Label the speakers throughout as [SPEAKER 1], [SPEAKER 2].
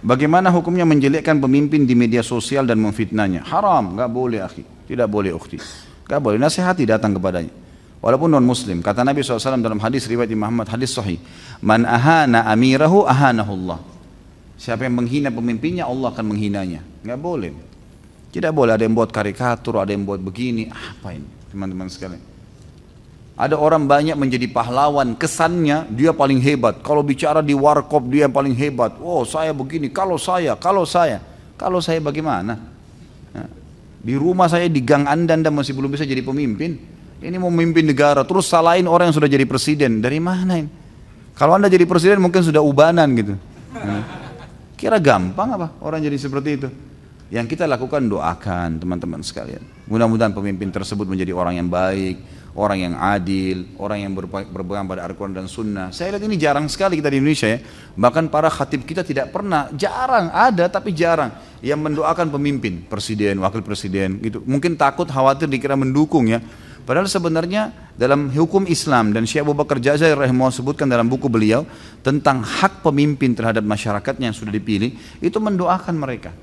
[SPEAKER 1] Bagaimana hukumnya menjelekkan pemimpin di media sosial dan memfitnahnya? Haram, nggak boleh akhi. Tidak boleh ukhti. Nggak boleh, nasihati datang kepadanya. Walaupun non muslim. Kata Nabi SAW dalam hadis riwayat Imam Ahmad, hadis sahih. Man ahana amirahu ahanahullah. Siapa yang menghina pemimpinnya, Allah akan menghinanya. Nggak boleh. Tidak boleh ada yang buat karikatur, ada yang buat begini. Apa ini teman-teman sekalian? Ada orang banyak menjadi pahlawan, kesannya dia paling hebat. Kalau bicara di warkop dia yang paling hebat. Oh saya begini, kalau saya, kalau saya. Kalau saya bagaimana? Di rumah saya di gang anda, anda masih belum bisa jadi pemimpin. Ini mau memimpin negara, terus salahin orang yang sudah jadi presiden. Dari mana ini? Kalau anda jadi presiden mungkin sudah ubanan gitu. Kira gampang apa orang jadi seperti itu? Yang kita lakukan doakan teman-teman sekalian. Mudah-mudahan pemimpin tersebut menjadi orang yang baik, orang yang adil, orang yang berpegang pada Al-Quran dan Sunnah. Saya lihat ini jarang sekali kita di Indonesia ya. Bahkan para khatib kita tidak pernah, jarang ada tapi jarang yang mendoakan pemimpin, presiden, wakil presiden gitu. Mungkin takut, khawatir dikira mendukung ya. Padahal sebenarnya dalam hukum Islam dan Syekh Abu Bakar Jazair rahimahullah sebutkan dalam buku beliau tentang hak pemimpin terhadap masyarakatnya yang sudah dipilih itu mendoakan mereka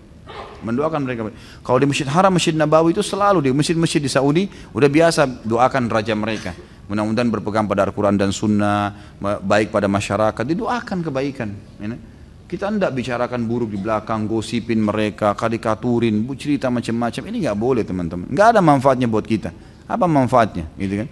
[SPEAKER 1] mendoakan mereka. Kalau di Masjid Haram, Masjid Nabawi itu selalu di masjid-masjid di Saudi udah biasa doakan raja mereka. Mudah-mudahan berpegang pada Al-Quran dan Sunnah, baik pada masyarakat, didoakan kebaikan. Ya, kita tidak bicarakan buruk di belakang, gosipin mereka, karikaturin, cerita macam-macam. Ini nggak boleh teman-teman. Nggak ada manfaatnya buat kita. Apa manfaatnya? Gitu kan?